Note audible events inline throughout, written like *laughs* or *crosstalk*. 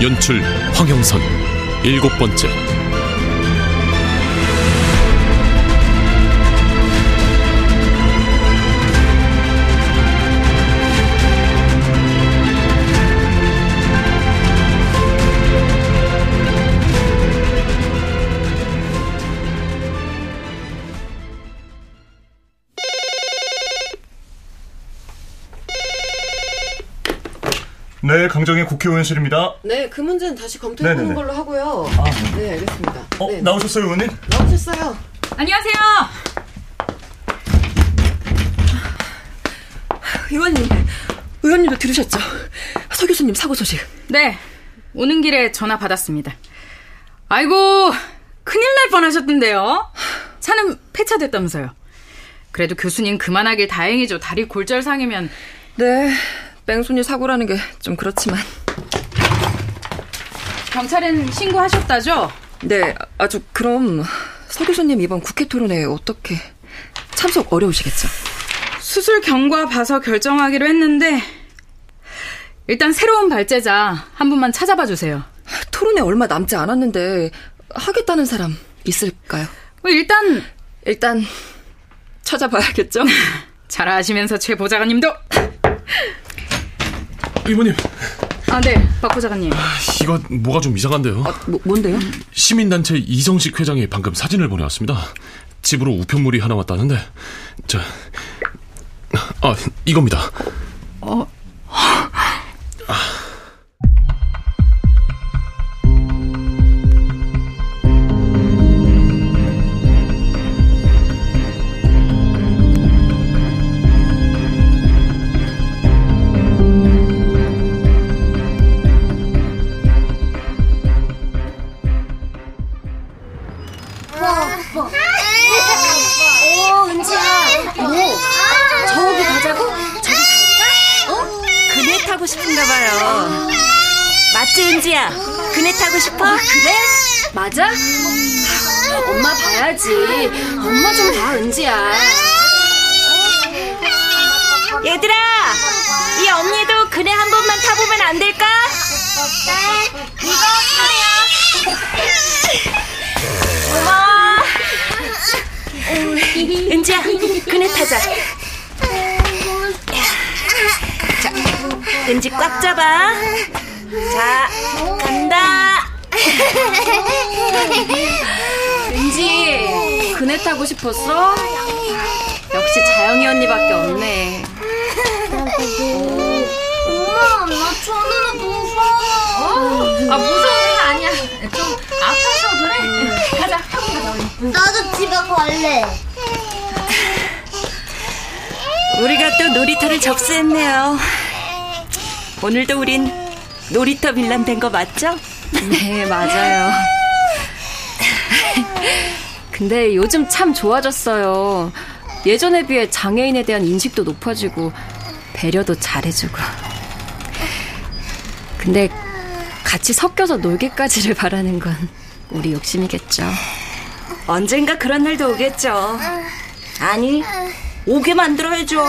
연출 황영선. 일곱 번째 네, 강정의 국회의원실입니다. 네, 그 문제는 다시 검토해보는 네네네. 걸로 하고요. 아, 네, 알겠습니다. 어, 네, 나오셨어요, 의원님? 나오셨어요. 안녕하세요. 의원님, 의원님도 들으셨죠? 서 교수님 사고 소식. 네, 오는 길에 전화 받았습니다. 아이고, 큰일 날 뻔하셨던데요. 차는 폐차됐다면서요. 그래도 교수님 그만하길 다행이죠. 다리 골절상이면 네, 뺑소니 사고라는 게 좀 그렇지만. 경찰엔 신고하셨다죠? 네, 아주 그럼 서 교수님 이번 국회 토론회 어떻게 참석 어려우시겠죠? 수술 경과 봐서 결정하기로 했는데 일단 새로운 발제자 한 분만 찾아봐 주세요. 토론회 얼마 남지 않았는데 하겠다는 사람 있을까요? 뭐 일단 일단 찾아봐야겠죠? *laughs* 잘 아시면서 최 보좌관님도 의원님. 아, 네, 박 보좌관님. 이거 뭐가 좀 이상한데요? 아, 뭐, 뭔데요? 시민단체 이성식 회장이 방금 사진을 보내왔습니다. 집으로 우편물이 하나 왔다는데 자, 아 이겁니다. 오, 언니도 그네 한 번만 타보면 안 될까? 네, 이거 고마워. 은지야, 그네 타자. 자, 은지 꽉 잡아. 자, 간다. 은지, 그네 타고 싶었어? 역시 자영이 언니밖에 없네. 엄마, 나 저는 무서워. 아, 무서운 거 아니야. 좀 아파서 그래. 가자, 학원 가자, 우리. 나도 집에 갈래. 우리가 또 놀이터를 접수했네요. 오늘도 우린 놀이터 빌런 된거 맞죠? 네, 맞아요. 근데 요즘 참 좋아졌어요. 예전에 비해 장애인에 대한 인식도 높아지고 배려도 잘해주고. 근데 같이 섞여서 놀기까지를 바라는 건 우리 욕심이겠죠. 언젠가 그런 날도 오겠죠. 아니, 오게 만들어야죠.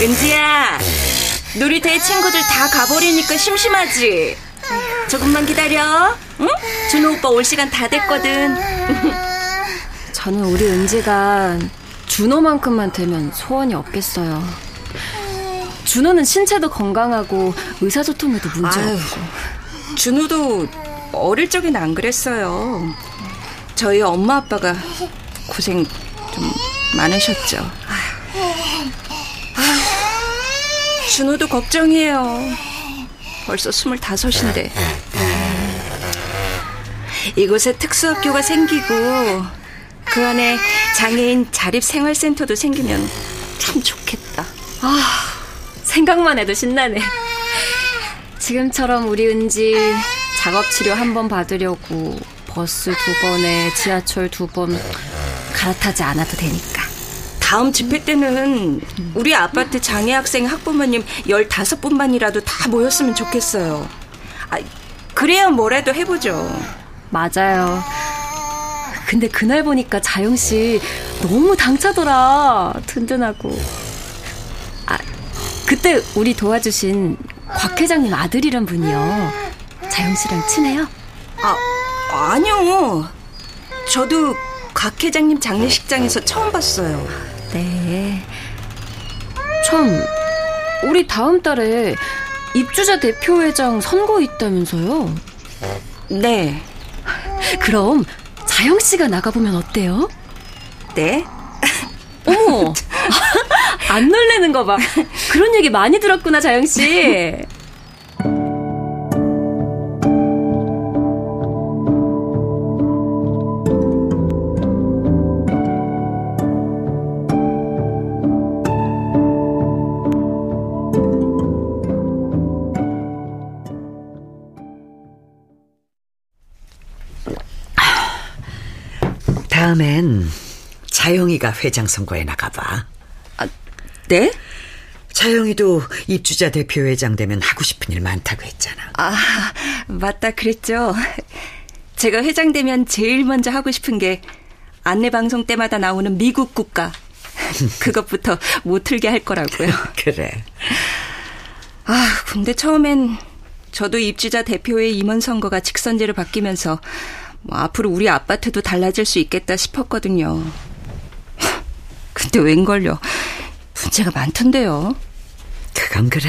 은지야, 놀이터에 친구들 다 가버리니까 심심하지? 조금만 기다려. 응? 준호 오빠 올 시간 다 됐거든. 저는 우리 은지가 준호만큼만 되면 소원이 없겠어요. 준호는 신체도 건강하고 의사소통에도 문제 아유. 없고. 준호도 어릴 적엔 안 그랬어요. 저희 엄마 아빠가 고생 좀 많으셨죠. 준호도 걱정이에요. 벌써 스물다섯인데. 이곳에 특수학교가 생기고 그 안에 장애인 자립생활센터도 생기면 참 좋겠다. 생각만 해도 신나네. 지금처럼 우리 은지 작업 치료 한 번 받으려고 버스 두 번에 지하철 두 번 갈아타지 않아도 되니까. 다음 집회 때는 우리 아파트 장애 학생 학부모님 15분만이라도 다 모였으면 좋겠어요. 아, 그래야 뭐라도 해보죠. 맞아요. 근데 그날 보니까 자영 씨 너무 당차더라. 든든하고. 아, 그때 우리 도와주신 곽 회장님 아들이란 분이요. 자영 씨랑 친해요? 아, 아니요. 저도 곽 회장님 장례식장에서 처음 봤어요. 네. 참, 우리 다음 달에 입주자 대표회장 선거 있다면서요? 네. 그럼 자영 씨가 나가보면 어때요? 네? *laughs* 어머, *laughs* 안 놀래는 거 봐. 그런 얘기 많이 들었구나, 자영 씨. 자영이가 회장 선거에 나가봐. 아, 네? 자영이도 입주자 대표 회장 되면 하고 싶은 일 많다고 했잖아. 아, 맞다, 그랬죠. 제가 회장 되면 제일 먼저 하고 싶은 게 안내 방송 때마다 나오는 미국 국가. *laughs* 그것부터 못 틀게 할 거라고요. *laughs* 그래. 아, 근데 처음엔 저도 입주자 대표의 임원 선거가 직선제로 바뀌면서 뭐 앞으로 우리 아파트도 달라질 수 있겠다 싶었거든요. 근데 웬걸요. 문제가 많던데요. 그건 그래.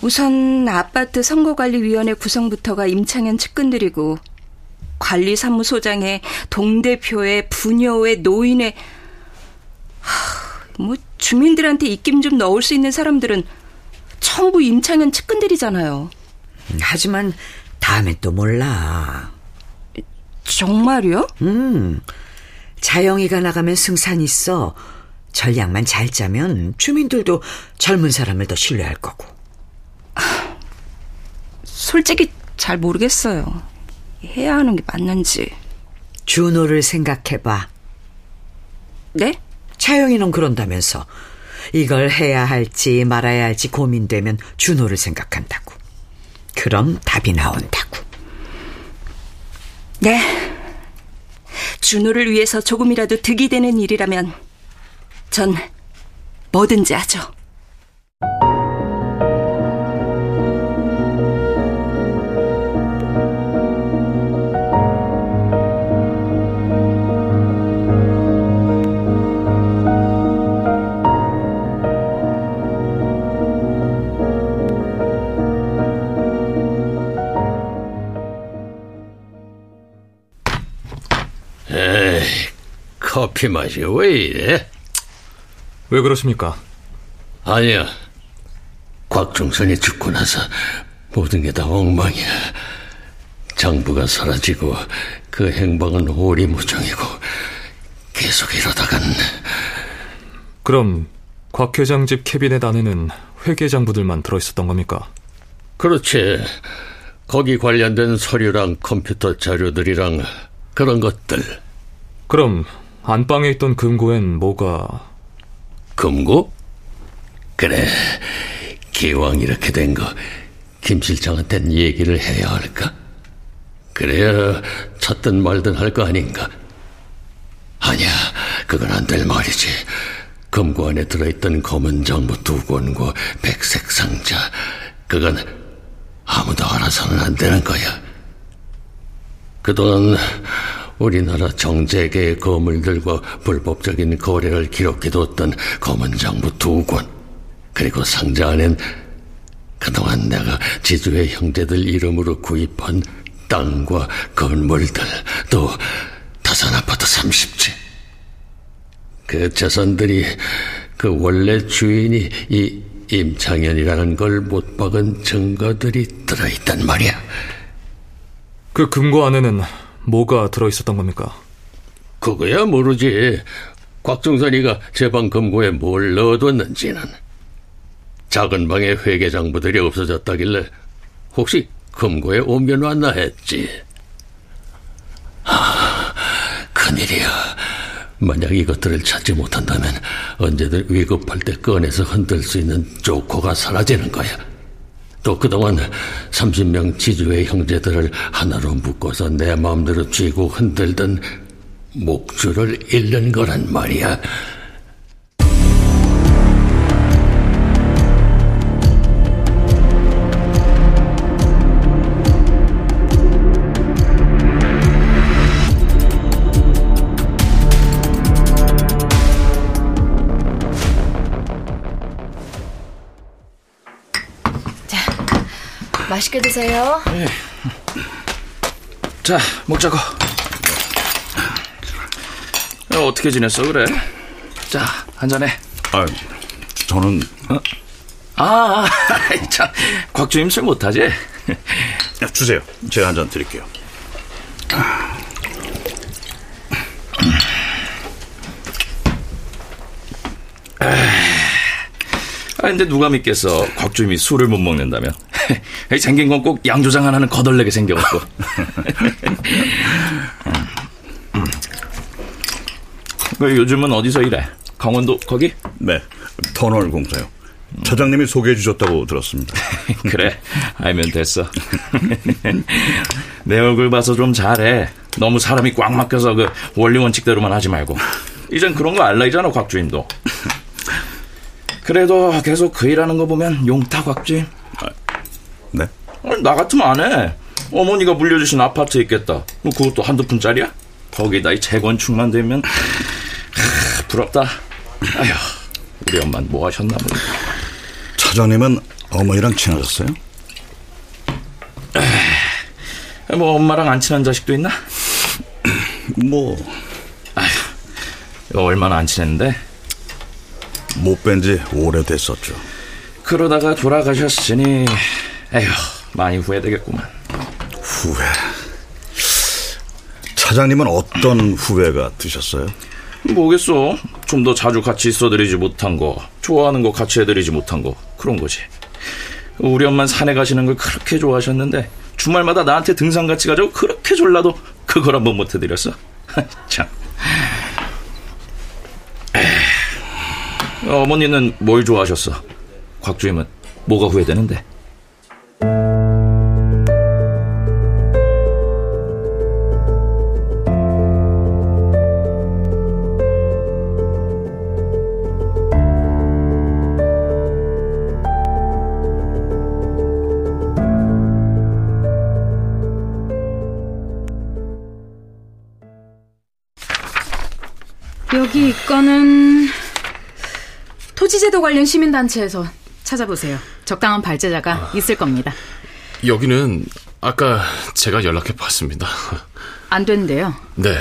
우선 아파트 선거관리위원회 구성부터가 임창현 측근들이고 관리사무소장에 동대표에 부녀회 노인회 뭐 주민들한테 입김 좀 넣을 수 있는 사람들은 전부 임창현 측근들이잖아요. 하지만 다음엔 또 몰라. 정말요? 음. 자영이가 나가면 승산 있어. 전략만 잘 짜면 주민들도 젊은 사람을 더 신뢰할 거고. 솔직히 잘 모르겠어요. 해야 하는 게 맞는지. 준호를 생각해봐. 네? 차영이는 그런다면서 이걸 해야 할지 말아야 할지 고민되면 준호를 생각한다고. 그럼 답이 나온다고. 네. 준호를 위해서 조금이라도 득이 되는 일이라면 전 뭐든지 하죠. 커피 맛이 왜 이래? 왜 그러십니까? 아니야. 곽중선이 죽고 나서 모든 게 다 엉망이야. 장부가 사라지고 그 행방은 오리무정이고 계속 이러다간 그럼 곽 회장 집 캐비넷 안에는 회계 장부들만 들어있었던 겁니까? 그렇지. 거기 관련된 서류랑 컴퓨터 자료들이랑 그런 것들. 그럼 안방에 있던 금고엔 뭐가 금고? 그래. 기왕 이렇게 된 거 김 실장한텐 얘기를 해야 할까? 그래야 찾든 말든 할 거 아닌가? 아니야, 그건 안 될 말이지. 금고 안에 들어있던 검은 장부 두 권과 백색 상자, 그건 아무도 알아서는 안 되는 거야. 그동안 우리나라 정재계의 거물들과 불법적인 거래를 기록해뒀던 검은 장부 두 권, 그리고 상자 안엔 그동안 내가 지주의 형제들 이름으로 구입한 땅과 건물들, 또 다산 아파트 30채. 그 재산들이 그 원래 주인이 이 임창현이라는 걸 못 박은 증거들이 들어있단 말이야. 그 금고 안에는 뭐가 들어있었던 겁니까? 그거야 모르지. 곽중선이가 제 방 금고에 뭘 넣어뒀는지는. 작은 방에 회계장부들이 없어졌다길래 혹시 금고에 옮겨놨나 했지. 아, 큰일이야. 만약 이것들을 찾지 못한다면 언제든 위급할 때 꺼내서 흔들 수 있는 조커가 사라지는 거야. 또 그동안 30명 지주의 형제들을 하나로 묶어서 내 마음대로 쥐고 흔들던 목줄을 잃는 거란 말이야. 맛있게 드세요. 자, 먹자고. 어, 어떻게 지냈어, 그래? 자, 한잔해. 아, 저는 어? 아, 참, 곽주임 술 못하지? 야, 주세요. 제가 한 잔 드릴게요. 아, 근데 누가 믿겠어. 곽주임이 술을 못 먹는다며. 생긴 건 꼭 양조장 하나는 거덜내게 생겨갖고. 그 요즘은 어디서 일해? 강원도 거기? 네, 터널 공사요. 차장님이 소개해 주셨다고 들었습니다. *laughs* 그래, 알면 됐어. *laughs* 내 얼굴 봐서 좀 잘해. 너무 사람이 꽉 막혀서 그 원리 원칙대로만 하지 말고. 이젠 그런 거 알라이잖아, 곽주임도. 그래도 계속 그 일하는 거 보면 용타 곽주임. 네? 나 같으면 안 해. 어머니가 물려주신 아파트 있겠다. 뭐 그것도 한두 푼짜리야? 거기다 이 재건축만 되면 하, 부럽다. 아휴, 우리 엄마는 뭐 하셨나 보네. 차장님은 어머니랑 친하셨어요? 뭐 엄마랑 안 친한 자식도 있나? *clears throat* 뭐 이거 얼마나 안 친했는데? 못 뵌 지 오래됐었죠. 그러다가 돌아가셨으니 에휴 많이 후회되겠구만. 후회. 차장님은 어떤 후회가 드셨어요? 뭐겠어. 좀 더 자주 같이 있어드리지 못한 거, 좋아하는 거 같이 해드리지 못한 거, 그런 거지. 우리 엄마는 산에 가시는 걸 그렇게 좋아하셨는데, 주말마다 나한테 등산 같이 가자고 그렇게 졸라도 그걸 한번 못 해드렸어. *laughs* 참. 어머니는 뭘 좋아하셨어? 곽주임은 뭐가 후회되는데? 여기 이거는 토지제도 관련 시민단체에서 찾아보세요. 적당한 발제자가 있을 겁니다. 여기는 아까 제가 연락해 봤습니다. 안 된대요. 네.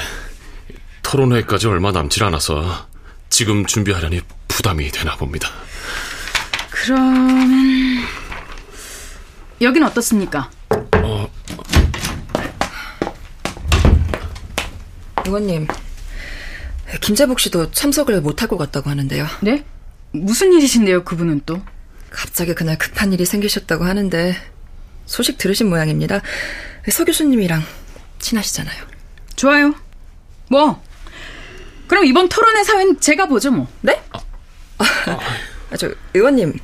토론회까지 얼마 남질 않아서 지금 준비하려니 부담이 되나 봅니다. 그러면 여긴 어떻습니까? 의원님, 김재복 씨도 참석을 못할 것 같다고 하는데요. 네? 무슨 일이신데요, 그분은 또? 갑자기 그날 급한 일이 생기셨다고 하는데 소식 들으신 모양입니다. 서 교수님이랑 친하시잖아요. 좋아요. 뭐? 그럼 이번 토론회 사회는 제가 보죠, 뭐. 네? 아, 저 의원님,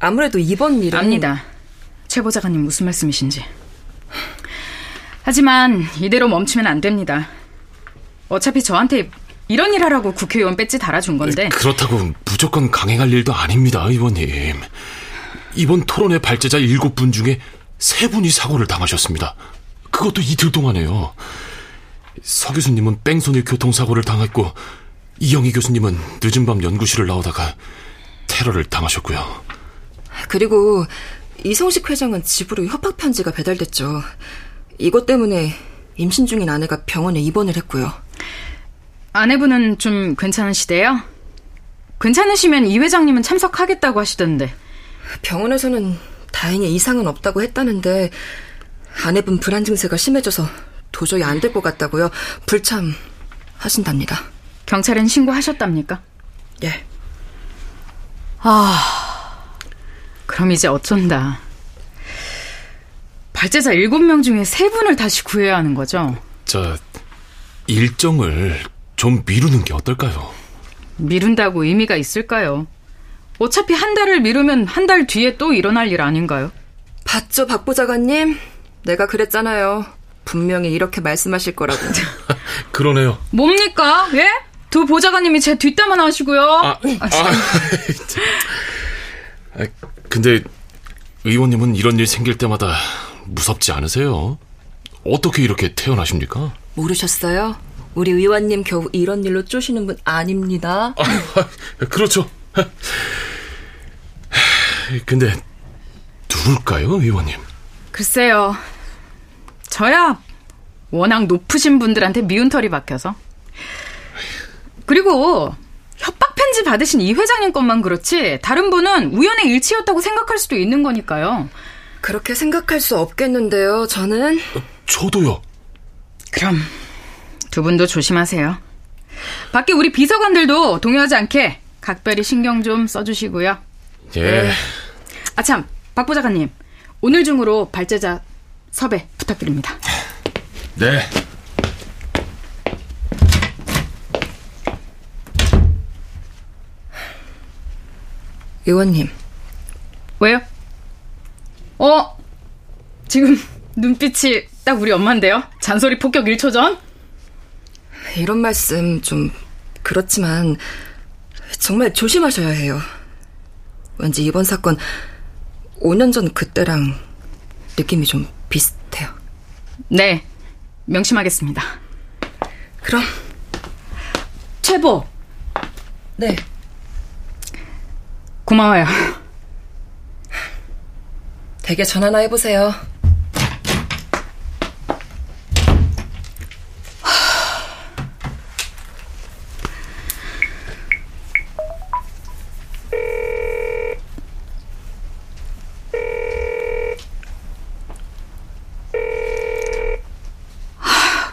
아무래도 이번 일은 압니다. 최 보좌관님 무슨 말씀이신지. 하지만 이대로 멈추면 안 됩니다. 어차피 저한테 이런 일 하라고 국회의원 배지 달아준 건데. 그렇다고 무조건 강행할 일도 아닙니다, 의원님. 이번 토론회 발제자 7분 중에 3분이 사고를 당하셨습니다. 그것도 이틀 동안에요. 서 교수님은 뺑소니 교통사고를 당했고 이영희 교수님은 늦은 밤 연구실을 나오다가 테러를 당하셨고요. 그리고 이성식 회장은 집으로 협박 편지가 배달됐죠. 이것 때문에 임신 중인 아내가 병원에 입원을 했고요. 아내분은 좀 괜찮으시대요? 괜찮으시면 이 회장님은 참석하겠다고 하시던데. 병원에서는 다행히 이상은 없다고 했다는데 아내분 불안 증세가 심해져서 도저히 안 될 것 같다고요. 불참 하신답니다. 경찰엔 신고하셨답니까? 예. 아, 그럼 이제 어쩐다. 발제자 7명 중에 3분을 다시 구해야 하는 거죠? 저, 일정을 좀 미루는 게 어떨까요? 미룬다고 의미가 있을까요? 어차피 한 달을 미루면 한 달 뒤에 또 일어날 일 아닌가요? 봤죠, 박 보좌관님? 내가 그랬잖아요. 분명히 이렇게 말씀하실 거라고. *laughs* 그러네요. 뭡니까? 예? 두 보좌관님이 제 뒷담화 하시고요. 아, 아, 아, 근데 의원님은 이런 일 생길 때마다 무섭지 않으세요? 어떻게 이렇게 태어나십니까? 모르셨어요? 우리 의원님 겨우 이런 일로 쪼시는 분 아닙니다. 아, 그렇죠. 근데 누굴까요, 의원님? 글쎄요. 저야 워낙 높으신 분들한테 미운 털이 박혀서. 그리고 협박 편지 받으신 이 회장님 것만 그렇지 다른 분은 우연의 일치였다고 생각할 수도 있는 거니까요. 그렇게 생각할 수 없겠는데요, 저는. 저도요. 그럼 두 분도 조심하세요. 밖에 우리 비서관들도 동요하지 않게 각별히 신경 좀 써주시고요. 예. 네. 아참, 박 보좌관님. 오늘 중으로 발제자 섭외 부탁드립니다. 네. 의원님. 왜요? 어? 지금 *laughs* 눈빛이 딱 우리 엄마인데요? 잔소리 폭격 1초 전? 이런 말씀 좀 그렇지만 정말 조심하셔야 해요. 왠지 이번 사건 5년 전 그때랑 느낌이 좀 비슷해요. 네, 명심하겠습니다. 그럼 최보. 네. 고마워요. 댁에 전화나 해보세요.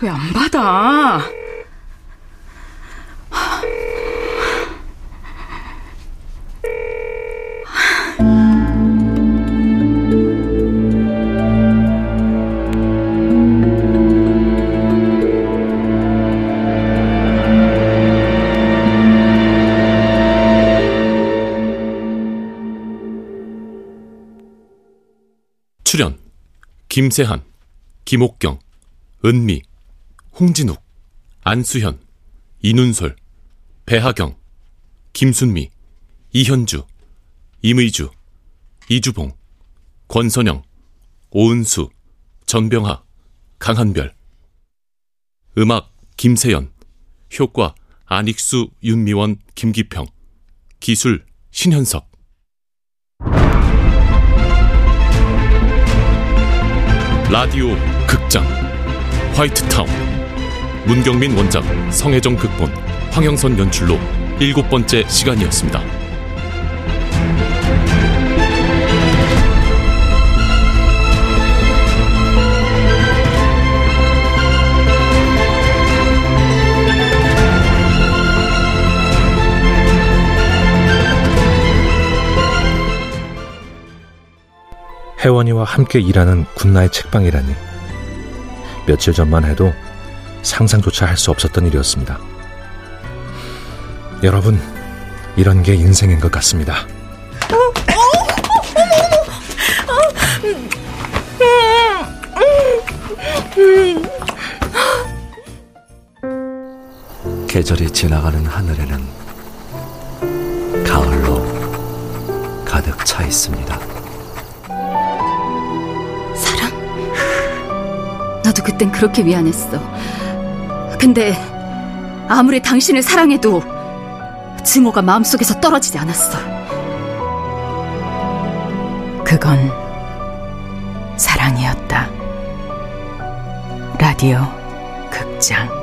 왜 안 받아? 출연 김세한, 김옥경, 은미, 홍진욱, 안수현, 이눈솔, 배하경, 김순미, 이현주, 임의주, 이주봉, 권선영, 오은수, 전병하, 강한별. 음악 김세연. 효과 안익수, 윤미원, 김기평. 기술 신현석. 라디오 극장 화이트타운 문경민 원작 성혜정 극본 황영선 연출로 일곱 번째 시간이었습니다. 혜원이와 함께 일하는 군나의 책방이라니 며칠 전만 해도 상상조차 할 수 없었던 일이었습니다. 여러분, 이런 게 인생인 것 같습니다. 계절이 지나가는 하늘에는 가을로 가득 차 있습니다. 나도 그땐 그렇게 미안했어. 근데 아무리 당신을 사랑해도 증오가 마음속에서 떨어지지 않았어. 그건 사랑이었다. 라디오 극장